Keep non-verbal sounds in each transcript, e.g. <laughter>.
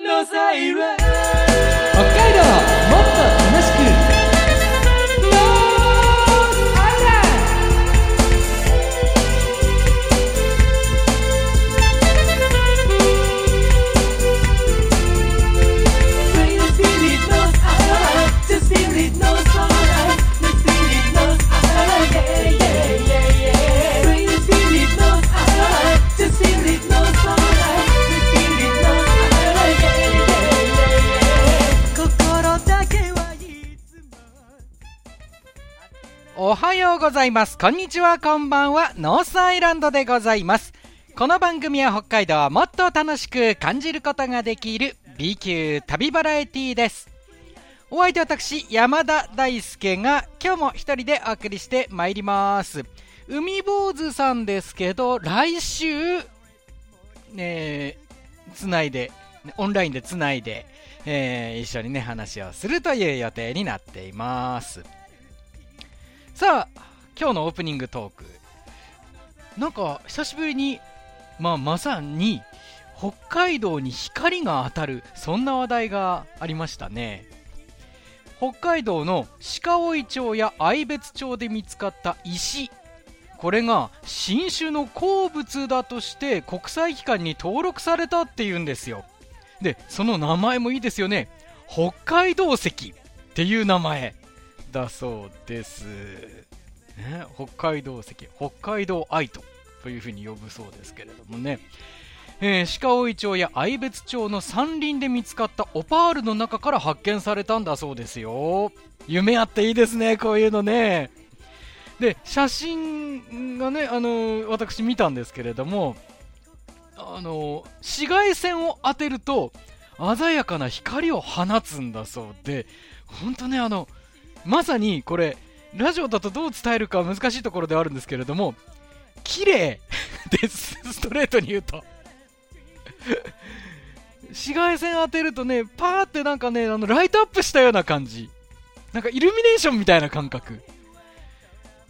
のサざいます。こんにちは、こんばんは。ノースアイランドでございます。この番組は北海道をもっと楽しく感じることができる B 級旅バラエティです。お相手私、山田大輔が今日も一人でお送りしてまいります。海坊主さんですけど、来週、ね、つないで、オンラインでつないで、えー一緒にね、話をするという予定になっています。さあ今日のオープニングトーク。なんか久しぶりに、まあ、まさに北海道に光が当たるそんな話題がありましたね。北海道の鹿追町や愛別町で見つかった石。これが新種の鉱物だとして国際機関に登録されたっていうんですよ。でその名前もいいですよね。北海道石っていう名前だそうです、ね、北海道石北海道愛とというふうに呼ぶそうですけれどもね、えー鹿追町や愛別町の山林で見つかったオパールの中から発見されたんだそうですよ。夢あっていいですねこういうのね。で写真がね、あのー私見たんですけれどもあのー紫外線を当てると鮮やかな光を放つんだそうで本当ねあのまさにこれラジオだとどう伝えるか難しいところではあるんですけれども綺麗です。<laughs> ストレートに言うと。紫外線当てるとねパーってなんかねあのライトアップしたような感じ。なんかイルミネーションみたいな感覚。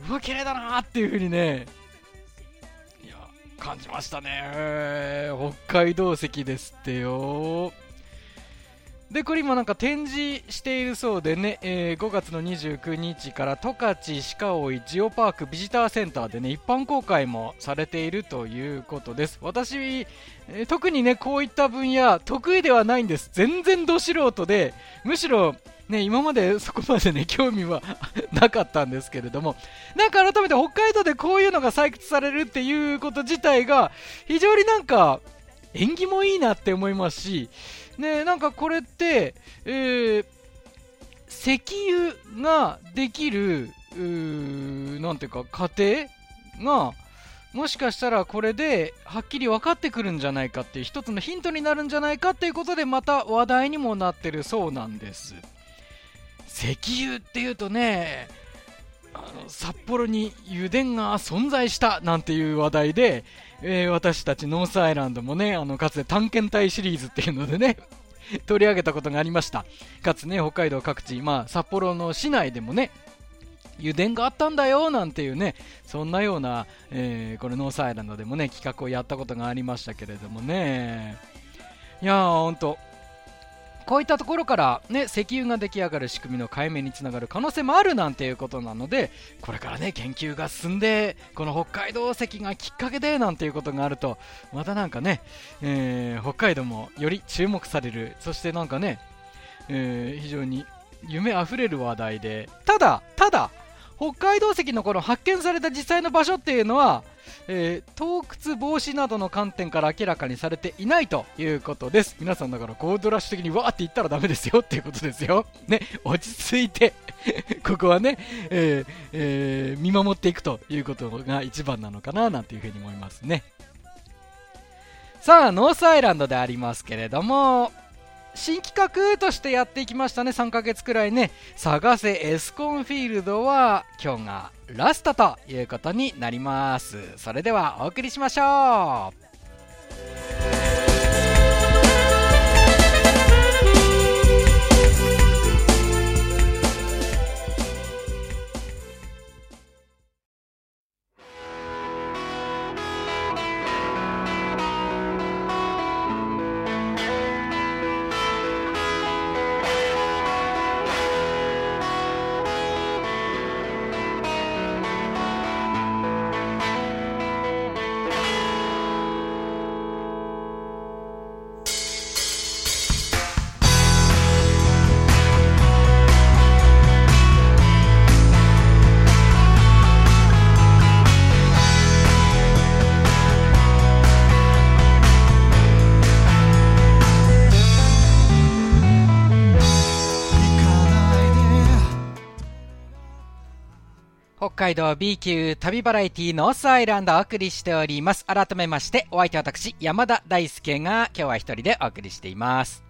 うわ綺麗だなーっていう風にね。いや感じましたね北海道石ですってよでこれ今なんか展示しているそうでね、えー5月の29日から十勝鹿追ジオパークビジターセンターでね一般公開もされているということです。私、えー特にねこういった分野得意ではないんです。全然ど素人でむしろね今までそこまでね興味は <laughs> なかったんですけれども。なんか改めて北海道でこういうのが採掘されるっていうこと自体が非常になんか縁起もいいなって思いますしねなんかこれって、えー石油ができるなんていうか過程がもしかしたらこれではっきり分かってくるんじゃないかっていう一つのヒントになるんじゃないかっていうことでまた話題にもなってるそうなんです。石油っていうとねあの札幌に油田が存在したなんていう話題で、えー私たちノースアイランドもねあのかつて探検隊シリーズっていうのでね <laughs> 取り上げたことがありました。かつね北海道各地、まあ、札幌の市内でもね油田があったんだよなんていうねそんなような、えーこれノースアイランドでもね企画をやったことがありましたけれどもね。いやーほんと。こういったところから、ね、石油が出来上がる仕組みの解明につながる可能性もあるなんていうことなのでこれからね研究が進んでこの北海道石がきっかけでなんていうことがあるとまたなんかね、えー北海道もより注目される。そしてなんかね、えー非常に夢あふれる話題で。ただただ北海道石のこの発見された実際の場所っていうのは、えー盗掘防止などの観点から明らかにされていないということです。皆さんだからゴールドラッシュ的にわーって言ったらダメですよっていうことですよ。<laughs> ね落ち着いて <laughs> ここはね、えーえー見守っていくということが一番なのかななんていうふうに思いますね。さあノースアイランドでありますけれども新企画としてやっていきましたね。3ヶ月くらいね。探せエスコンフィールドは今日がラストということになります。それではお送りしましょう。海道 B 級旅バラエティノースアイランドをお送りしております。改めまして、お相手は私、山田大輔が今日は一人でお送りしています。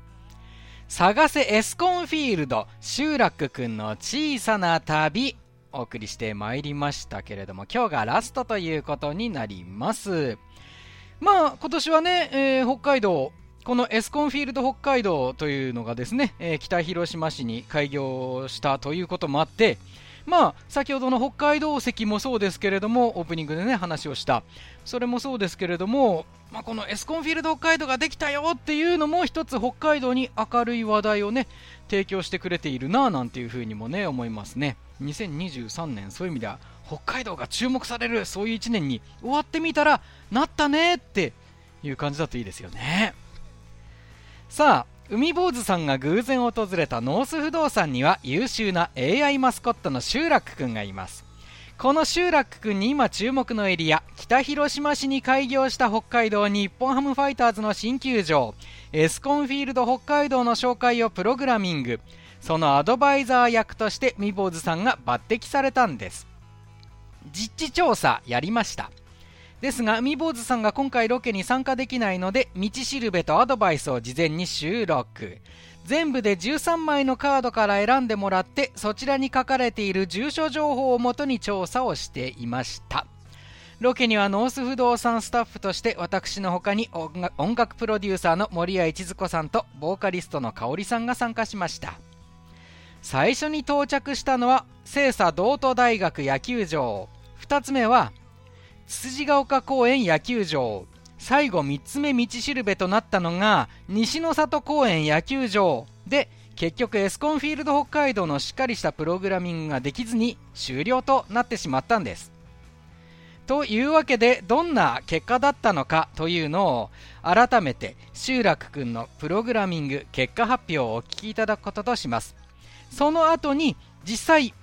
探せエスコンフィールド、集落くんの小さな旅、お送りしてまいりましたけれども、今日がラストということになります。まあ、今年はね、えー北海道、このエスコンフィールド北海道というのがですね、えー北広島市に開業したということもあって、まあ、先ほどの北海道石もそうですけれども、オープニングでね、話をした。それもそうですけれども、まあ、このエスコンフィールド北海道ができたよっていうのも一つ北海道に明るい話題をね、提供してくれているなぁなんていうふうにもね、思いますね。2023年、そういう意味では、北海道が注目される、そういう1年に終わってみたら、なったねっていう感じだといいですよね。さあ、海坊主さんが偶然訪れたノース不動産には優秀な AI マスコットの集落くんがいます。この集落くんに今注目のエリア、北広島市に開業した北海道日本ハムファイターズの新球場、エスコンフィールド北海道の紹介をプログラミング、そのアドバイザー役として海坊主さんが抜擢されたんです。実地調査やりました。ですが、海坊主さんが今回ロケに参加できないので、道しるべとアドバイスを事前に収録。全部で13枚のカードから選んでもらって、そちらに書かれている住所情報をもとに調査をしていました。ロケにはノース不動産スタッフとして私の他に音楽プロデューサーの森谷一子さんとボーカリストの香織さんが参加しました。最初に到着したのは星槎道都大学野球場。2つ目はつつじが丘公園野球場。最後3つ目道しるべとなったのが西の里公園野球場。で結局エスコンフィールド北海道のしっかりしたプログラミングができずに終了となってしまったんです。というわけでどんな結果だったのかというのを改めて集落くんのプログラミング結果発表をお聞きいただくこととします。その後に実際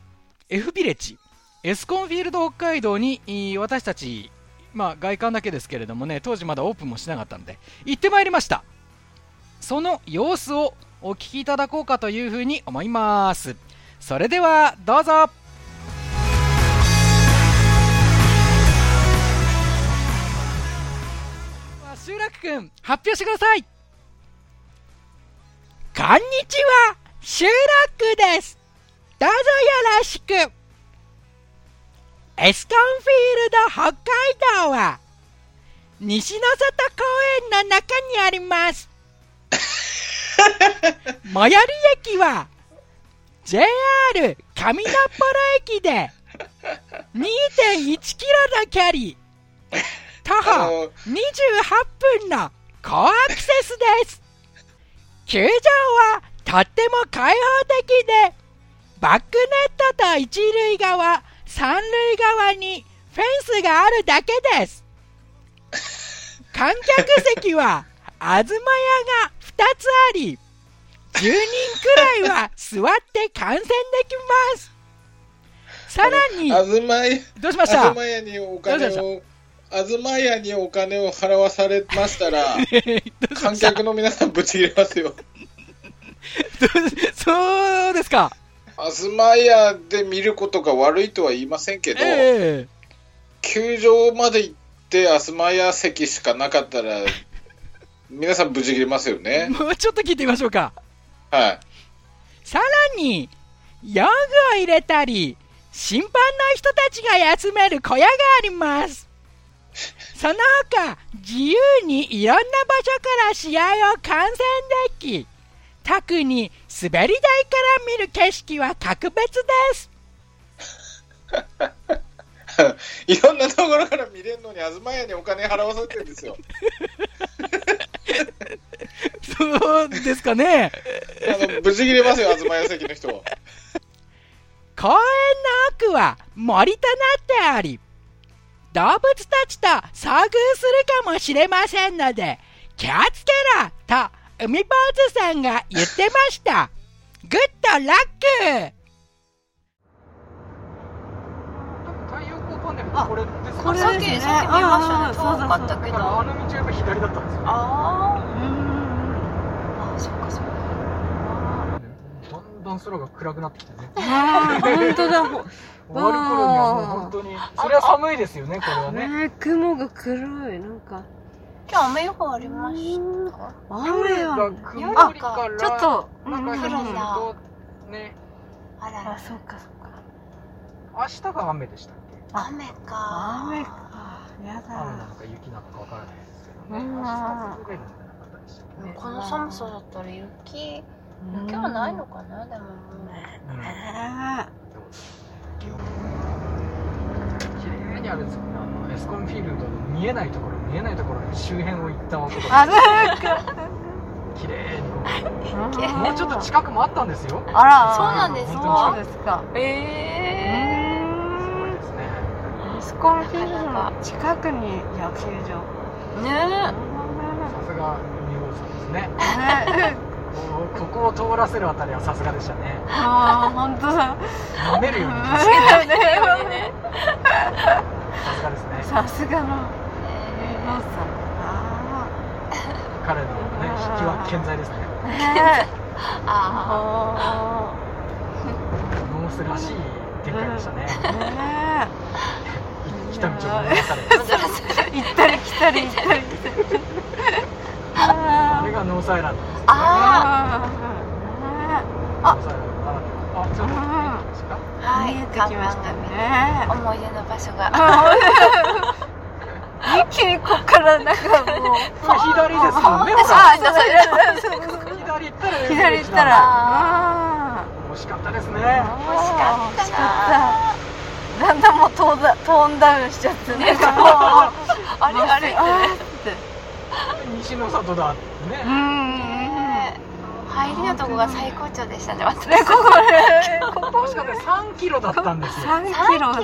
F ビレッジエスコンフィールド北海道に私たち、まあ、外観だけですけれどもね当時まだオープンもしなかったんで行ってまいりましたその様子をお聞きいただこうかというふうに思いますそれではどうぞ集落くん発表してくださいこんにちは、集落です。どうぞよろしく。エスコンフィールド北海道は、西の里公園の中にあります。<laughs> 最寄り駅は、JR 上野ポロ駅で、2.1キロの距離、徒あ歩の28分の好アクセスです。球場はとっても開放的で、バックネットと一塁側、三塁側にフェンスがあるだけです。<laughs> 観客席は東屋が2つあり、10人くらいは座って観戦できます。さらに、しました？東屋にお金どを東屋にお金を払わされましたら <laughs> 観客の皆さんぶち切れますよ。そうですか東屋で見ることが悪いとは言いませんけど、ええ球場まで行って東屋席しかなかったら <laughs> 皆さんぶち切れますよね。もうちょっと聞いてみましょうか。はい。さらに、用具を入れたり、審判の人たちが休める小屋があります。その他、自由にいろんな場所から試合を観戦でき、特に滑り台から見る景色は格別です。<laughs> いろんなところから見れるのに東屋にお金払わされてるんですよ。そうですかね。あのぶち切れますよ東屋席の人公園の奥は森となっており、動物たちと遭遇するかもしれませんので、気をつけろと海坊主さんが言ってました。グッドラック。これですかこれさっきですね。さっき見ましたけどあの道はやっぱ左だったんですよ。あうん。ーあそっかそっか。だんだん空が暗くなってきてね。ああ、本当だ。ほ <laughs> 終わる頃にはもう本当にそれは寒いですよねこれはね。ね雲が黒い。なんか、今日雨予報ありました。雨は、が曇りか。らちょっと、なんかねあ、あららそうかそうか。明日が雨でしたっけ？雨か。雨か。や雨なだ。のか雪なのかわからないですけどね。うん。明日崩れるんじゃなかったでしたっけね。この寒さだったら雪雪はないのかな？でも。もううん。ね綺麗にあれですよね。あのエスコンフィールドの見えないところ見えないところに周辺を行った男あ、なんか。綺麗に。もうちょっと近くもあったんですよ。あら、そうなんですか？そうですか。え。すごいですね。エスコンフィールドの近くに野球場。ー、ね。さすがミオさんですね。ね。ここを通らせるあたりはさすがでしたね。ああ、本当だ。舐めるように。さすがですね。さすがのおえ父さ彼のね引きは健在ですねあ。ねああノースらしい展開でしたね来た道を戻されえ。行ったり来たり行ったり来たり。ああれがノースアイランドですああ。ノースアイランドああちょっと見えてますかあはい見えてきましたねが。思い出の場所があ一気にこっからなんかもう。左ですもんねほらあ、そうそうそう。左行ったら左行ったら。あ惜しかったですねあ。惜しかったな惜しかっただんだんもうトーンダトーンダウンしちゃってね。あれあれあれって。西の里だってうねん。入りのとこが最高潮でしたね私ね、ここね、ここ確かね3キロだったんですよ3キロだ。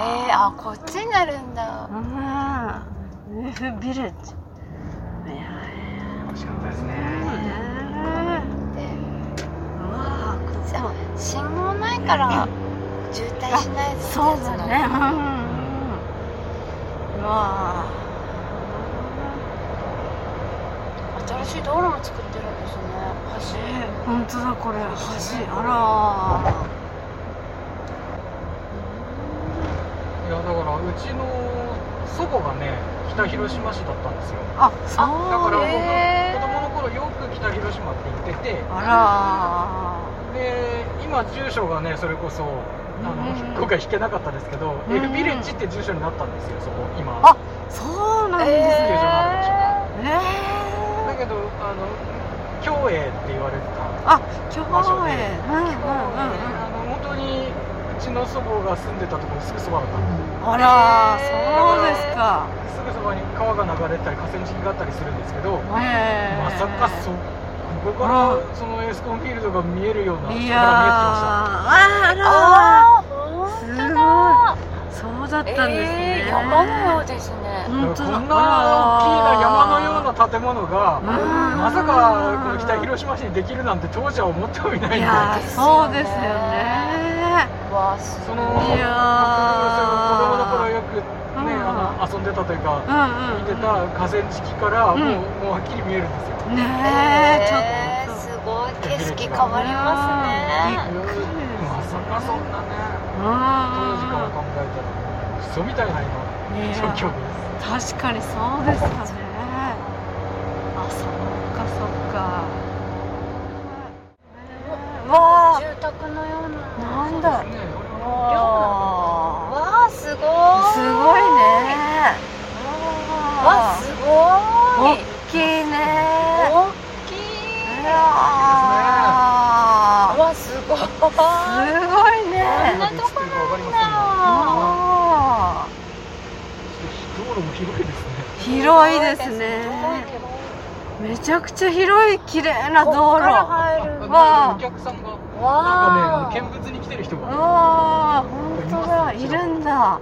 えー、あこっちになるんだうん。ウフビレッジ。いやいや。惜しかったですねでうわあ、ここ。信号ないから渋滞しないぞそうだね。うんうんうん。うわ新しい道路も作って。るんですね橋。本当だこれ橋。あら。いやだからうちの祖母がね北広島市だったんですよあ、そうだから僕へー子供の頃よく北広島って。言って。て。あらで今住所がねそれこそあの、今回引けなかったですけど、うん F ビレッジって。住所になったんですよそこ今あ。そうなんですね。えだけどあの共栄って言われてたあ、競泳。うんうんうんあの本当にうちの祖母が住んでたところすぐそばだった。あら、そうですか。すぐそばに川が流れてたり河川敷があったりするんですけど、ええまさかそここからそのエスコンフィールドが見えるようなところが見えてきいやー、まあらああ本すごい。そうだったんですね。えー、山のようですねこんな大きな山のような建物がうん。まさかこの北広島市にできるなんて当時は思ってもいないんでいやー、そうですよね。わあすごいその子供の頃よくね、うん。あの遊んでたというかうんうん。見てた河川敷からもう,、うん。もうはっきり見えるんですよ。ねえ、ちょっと。すごい景色変わりますね。まさかそんなね当時からう考えたらクソみたいな今確かにそうですかね。あ、そっかそっか。わあ、住宅のようななんだ。ねわわあすごいあ、すごいね。わあすご大いきいね。大きいいやーわあすごいすごいね。こんなとこいつ来るか分かりませんがあ道路も広いですねー広いですね。めちゃくちゃ広い綺麗な道路。入るあわあお客さんがなんかね見物に来てる人うがわー、本当だ、いるんだ。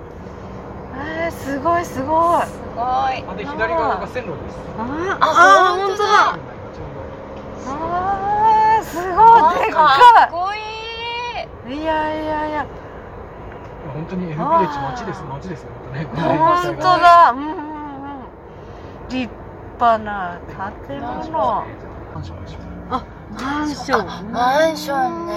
えー、すごいすごい。すごいあで左側が線路ですあああー、本当だ。あー、すごい、でっかかっこいいい。いやいやいや、ど本当に F ビレッジ街です街ですよ本当ね。本当だ。うんうんうん。立派な建物。マンションでしょマンショあン。マンションね。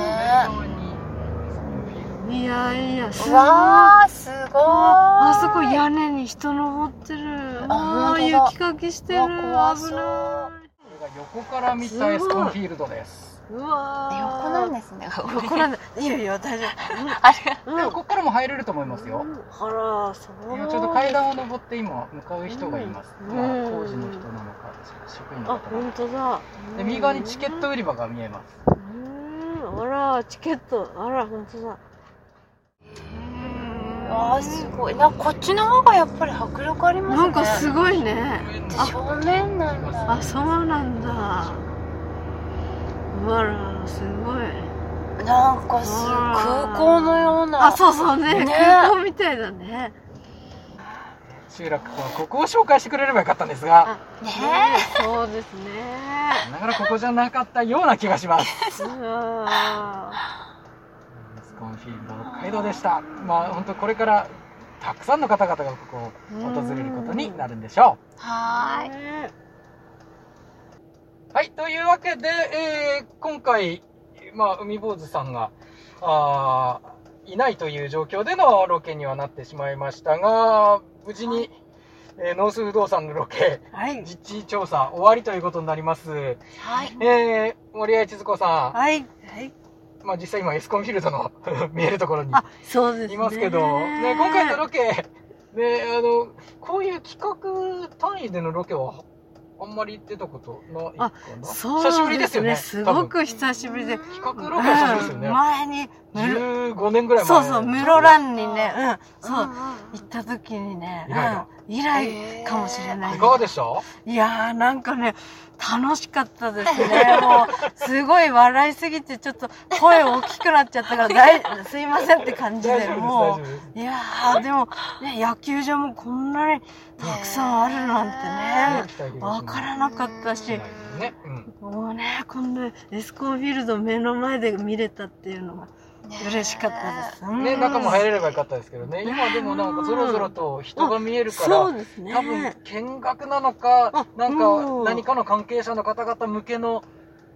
いやいやすごういわーすごい。あそこ屋根に人登ってる。ああ雪かきしてる。危ない横から見たエスコンフィールドです。うわー。横なんですね。横なん。だいやいや <laughs> 大丈あれ夫でもここからも入れると思いますよ。あらそう。今ちょうど階段を登って今向かう人がいます、うん。まあ、工事の人なのか職員のあ方本当だ。で右側にチケット売り場が見えます。うん。あらチケット。あら本当だあーすごい。なこっちの方がやっぱり迫力ありますね。なんかすごいね。正面なんだ。あそうなんだ。うわらすごい。なんかす空港のような。あそうそうね。ね。空港みたいだね。集落はここを紹介してくれればよかったんですが。ね。そうですね。なかなかここじゃなかったような気がします。うわエスコンフィールド北海道でした。まあ本当これからたくさんの方々がここを訪れることになるんでしょはーい。はい。というわけで、えー今回まあ海坊主さんがあーいないという状況でのロケにはなってしまいましたが無事に、えーノース不動産のロケはい。実地調査終わりということになります。はい。えー、森谷千鶴子さはい。はい。ん、まあ実際今エスコンフィールドの <laughs> 見えるところにいますけど、ね、今回のロケ、ね、あの、こういう企画単位でのロケは、あんまり出たことないかあな。そう久しぶりですよね。す多分ごく久しぶりで企画ロケは久しぶりですようんね。前に15年ぐらい前。そうそう室蘭にねうん。そう。行った時にね以来だうん以来かもしれない。いかがでしたいやーなんかね楽しかったですね。<laughs> もうすごい笑いすぎてちょっと声大きくなっちゃったからだい <laughs> すいませんって感じでも。う。いやーでもね野球場もこんなにたくさんあるなんてねわからなかったし。ね。うん。もうねこんなエスコンフィールド目の前で見れたっていうのが嬉しかったです、うん。ね、中も入れればよかったですけどね。今でもなんかぞろぞろと人が見えるから、そうですね。多分見学なのかあ、なんうん。か何かの関係者の方々向けの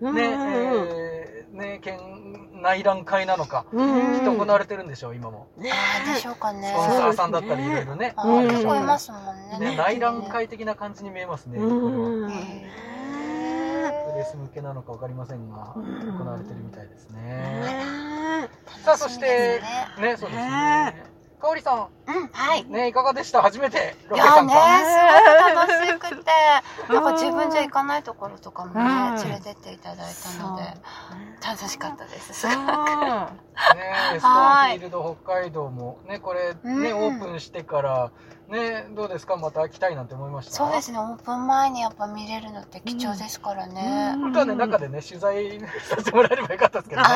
ね、うんうんうん。えーね、見内覧会なのか、うん。きっと行われてるんでしょう、今も。ねあーでしょうかね。スポンサーさんだったりいろいろね。あうんー結構いますもんね。ね、内覧会的な感じに見えますね。これはレス向けなのかわかりませんが、うん行われてるみたいですね。ねさあ、そしてね、ね、そうですね。ね。かおりさうんはい。ん、ね、いかがでした？初めてロいやケ参ね加。すごい楽しくて。なん。か自分じゃ行かないところとかもねうん。連れてっていただいたので楽しかったです。すう。ごくんね、<laughs> エスコンフィールド北海道もね、これね、うん。オープンしてから、ね、どうですか？また来たいなんて思いました？そうですね。オープン前にやっぱ見れるのって貴重ですからね。本当はね、中でね、取材させてもらえればよかったですけどね。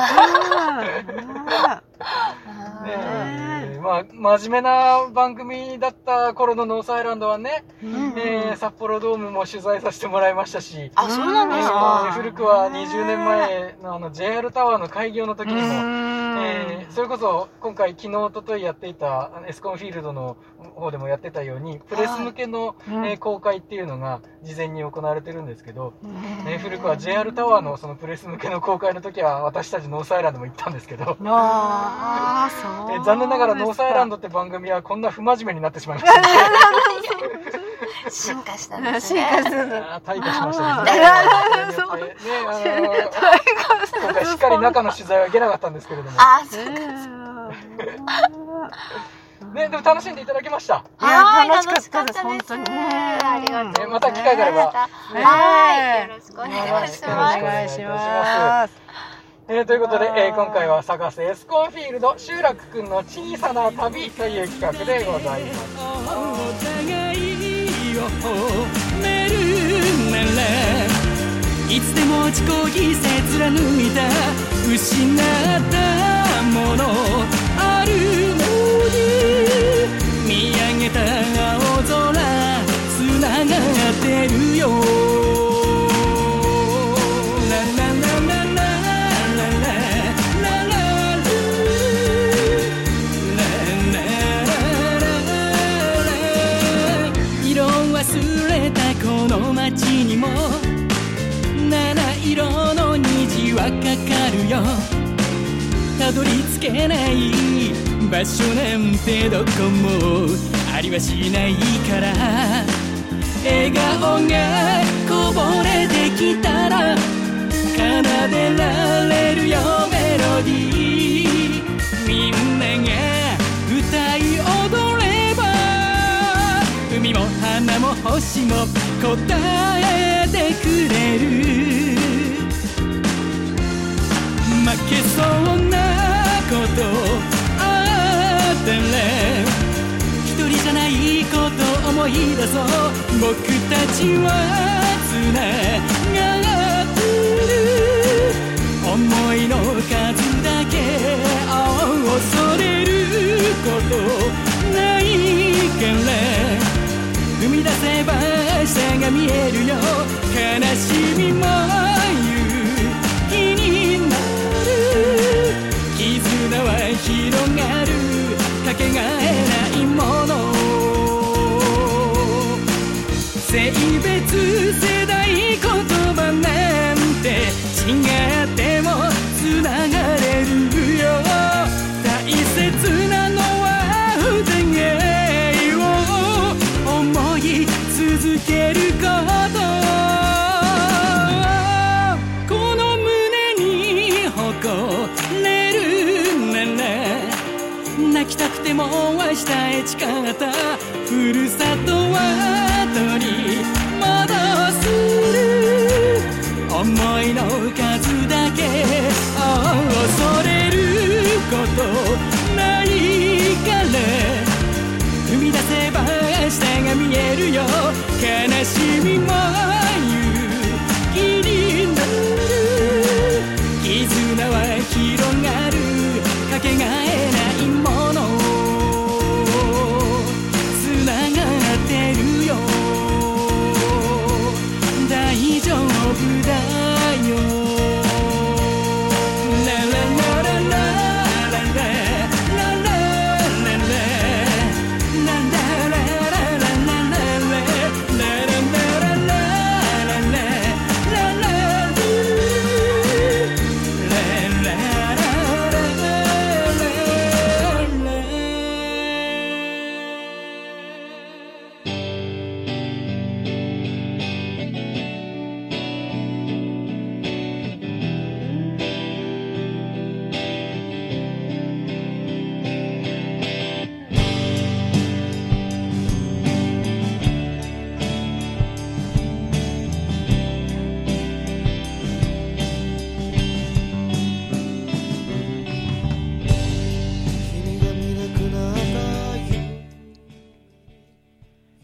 まあ、真面目な番組だった頃のノースアイランドはね、うん。えー札幌ドームも取材させてもらいましたし、あそうなんですえーか古くは20年前のあの JR タワーの開業の時にも、うんえーそれこそ今回昨日一昨日やっていたエスコンフィールドの方でもやってたようにプレス向けの、うん。えー公開っていうのが事前に行われてるんですけど、え。ー古くは JR タワーのそのプレス向けの公開の時は私たちノースアイランドも行ったんですけど、あ <laughs> えー残念ながらノースアイランドって番組はこんな不真面目になってしまいました <laughs> 進化したんです進化しねてるあー退化しましたね。ねあのー。今回しっかり中の取材は行けなかったんですけれども、あそうね、でも楽しんでいただきました。いやはい楽しかったです。本当に。ありがとうございます。ね。また機会があればはい。よろしくお願いしよろますしくお願いししまます。えーということで、えー今回は探すエスコンフィールド集落くんの小さな旅という企画でございます。を褒めるならいつでも自己犠牲貫いた失ったもの。あるのにどり着けない場所なんてどこもありはしないから。笑顔がこぼれてきたら奏でられるよメロディー。みんなが歌い踊れば海も花も星も答えてくれる。い出そう。僕たちはつながってる。思いの数だけ恐れることないから。踏み出せば下が見えるよ。悲しみも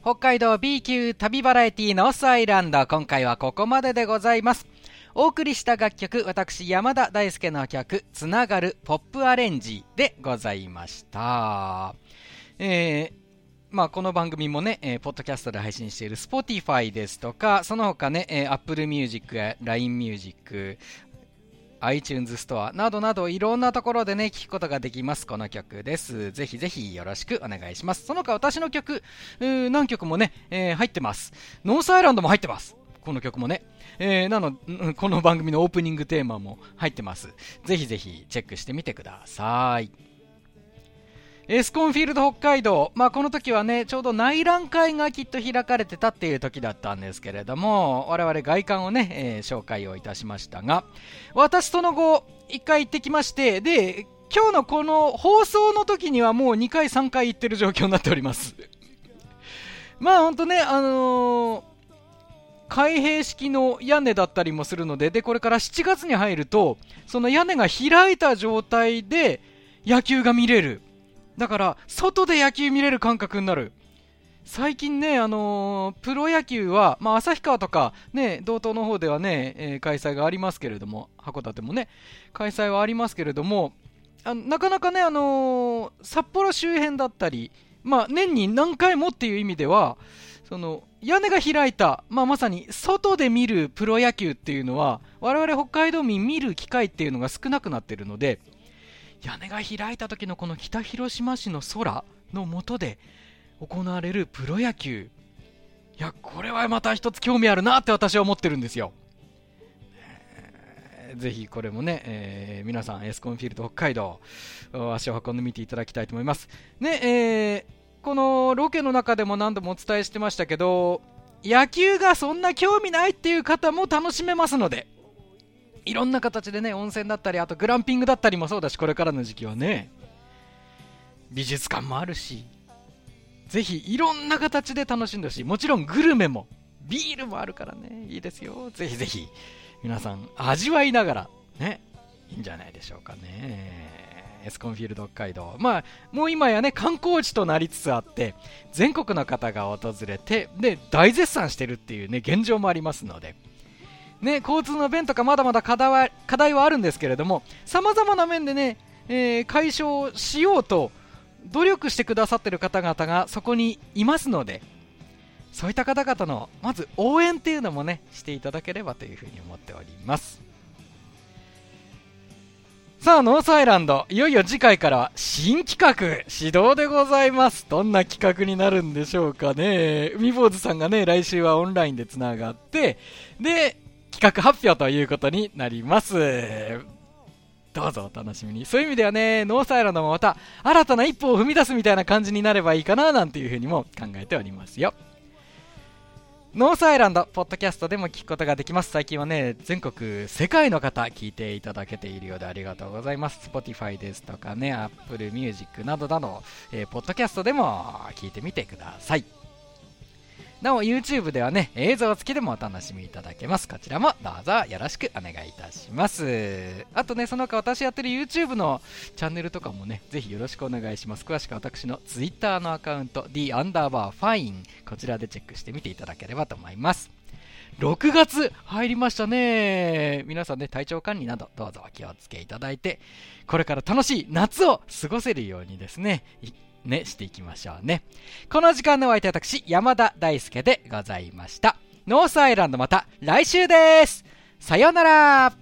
北海道 B 級旅バラエティノースアイランド今回はここまででございます。お送りした楽曲私山田大輔の曲「つながるポップアレンジ」でございました。えーまあ、この番組もね、えーポッドキャストで配信している Spotify ですとか、その他ね、えー Apple Music や LINE Music、iTunes ストアなどなどいろんなところでね、聴くことができます。この曲です。ぜひぜひよろしくお願いします。その他私の曲、うー何曲もね、えー入ってます。ノースアイランドも入ってます。この曲もね。えーなの、この番組のオープニングテーマも入ってます。ぜひぜひチェックしてみてください。エスコンフィールド北海道、まあ、この時はね、ちょうど内覧会がきっと開かれてたっていう時だったんですけれども、我々外観をね、えー紹介をいたしましたが、私その後、一回行ってきまして、で、今日のこの放送の時にはもう2回3回行ってる状況になっております。<laughs> まあほんとね、あのー開閉式の屋根だったりもするので、で、これから7月に入ると、その屋根が開いた状態で野球が見れる。だから、外で野球見れる感覚になる。最近ね、あのープロ野球は、まあ、旭川とか、ね、道東の方ではね、えー開催がありますけれども、函館もね、開催はありますけれども、あなかなかね、あのー札幌周辺だったり、まあ、年に何回もっていう意味では、その、屋根が開いた、まあ、まさに外で見るプロ野球っていうのは、我々北海道民見る機会っていうのが少なくなってるので、屋根が開いた時のこの北広島市の空の下で行われるプロ野球。いや、これはまた一つ興味あるなって私は思ってるんですよ。えーぜひこれもね、えー皆さんエスコンフィールド北海道足を運んでみていただきたいと思いますねえーこのロケの中でも何度もお伝えしてましたけど野球がそんな興味ないっていう方も楽しめますのでいろんな形でね温泉だったりあとグランピングだったりもそうだしこれからの時期はね。美術館もあるしぜひいろんな形で楽しんでほしい。もちろんグルメもビールもあるからね。いいですよ。ぜひぜひ皆さん味わいながらねいいんじゃないでしょうかね。エスコンフィールド北海道。まあもう今やね観光地となりつつあって全国の方が訪れてで大絶賛してるっていうね現状もありますのでね、交通の便とかまだまだ課題は課題はあるんですけれども、さまざまな面でね、えー解消しようと努力してくださってる方々がそこにいますので、そういった方々のまず応援っていうのもね、していただければというふうに思っております。さあ、ノースアイランド、いよいよ次回からは新企画、始動でございます。どんな企画になるんでしょうかね。海坊主さんがね、来週はオンラインでつながって、で、企画発表ということになります。どうぞお楽しみに。そういう意味ではね、ノースアイランドもまた新たな一歩を踏み出すみたいな感じになればいいかななんていうふうにも考えておりますよ。ノースアイランド、ポッドキャストでも聞くことができます。最近はね、全国、世界の方、聞いていただけているようでありがとうございます。Spotify ですとかね、Apple Music などなど、えーポッドキャストでも聞いてみてください。なお YouTube ではね映像付きでもお楽しみいただけます。こちらもどうぞよろしくお願いいたします。あとねその他私やってる YouTube のチャンネルとかもねぜひよろしくお願いします。詳しくは私の Twitter のアカウント d アンダーバーファインこちらでチェックしてみていただければと思います。6月入りましたね。皆さんね体調管理などどうぞお気をつけいただいてこれから楽しい夏を過ごせるようにですねね、していきましょうね。この時間のお相手は私、山田大輔でございました。ノースアイランドまた来週ですさようなら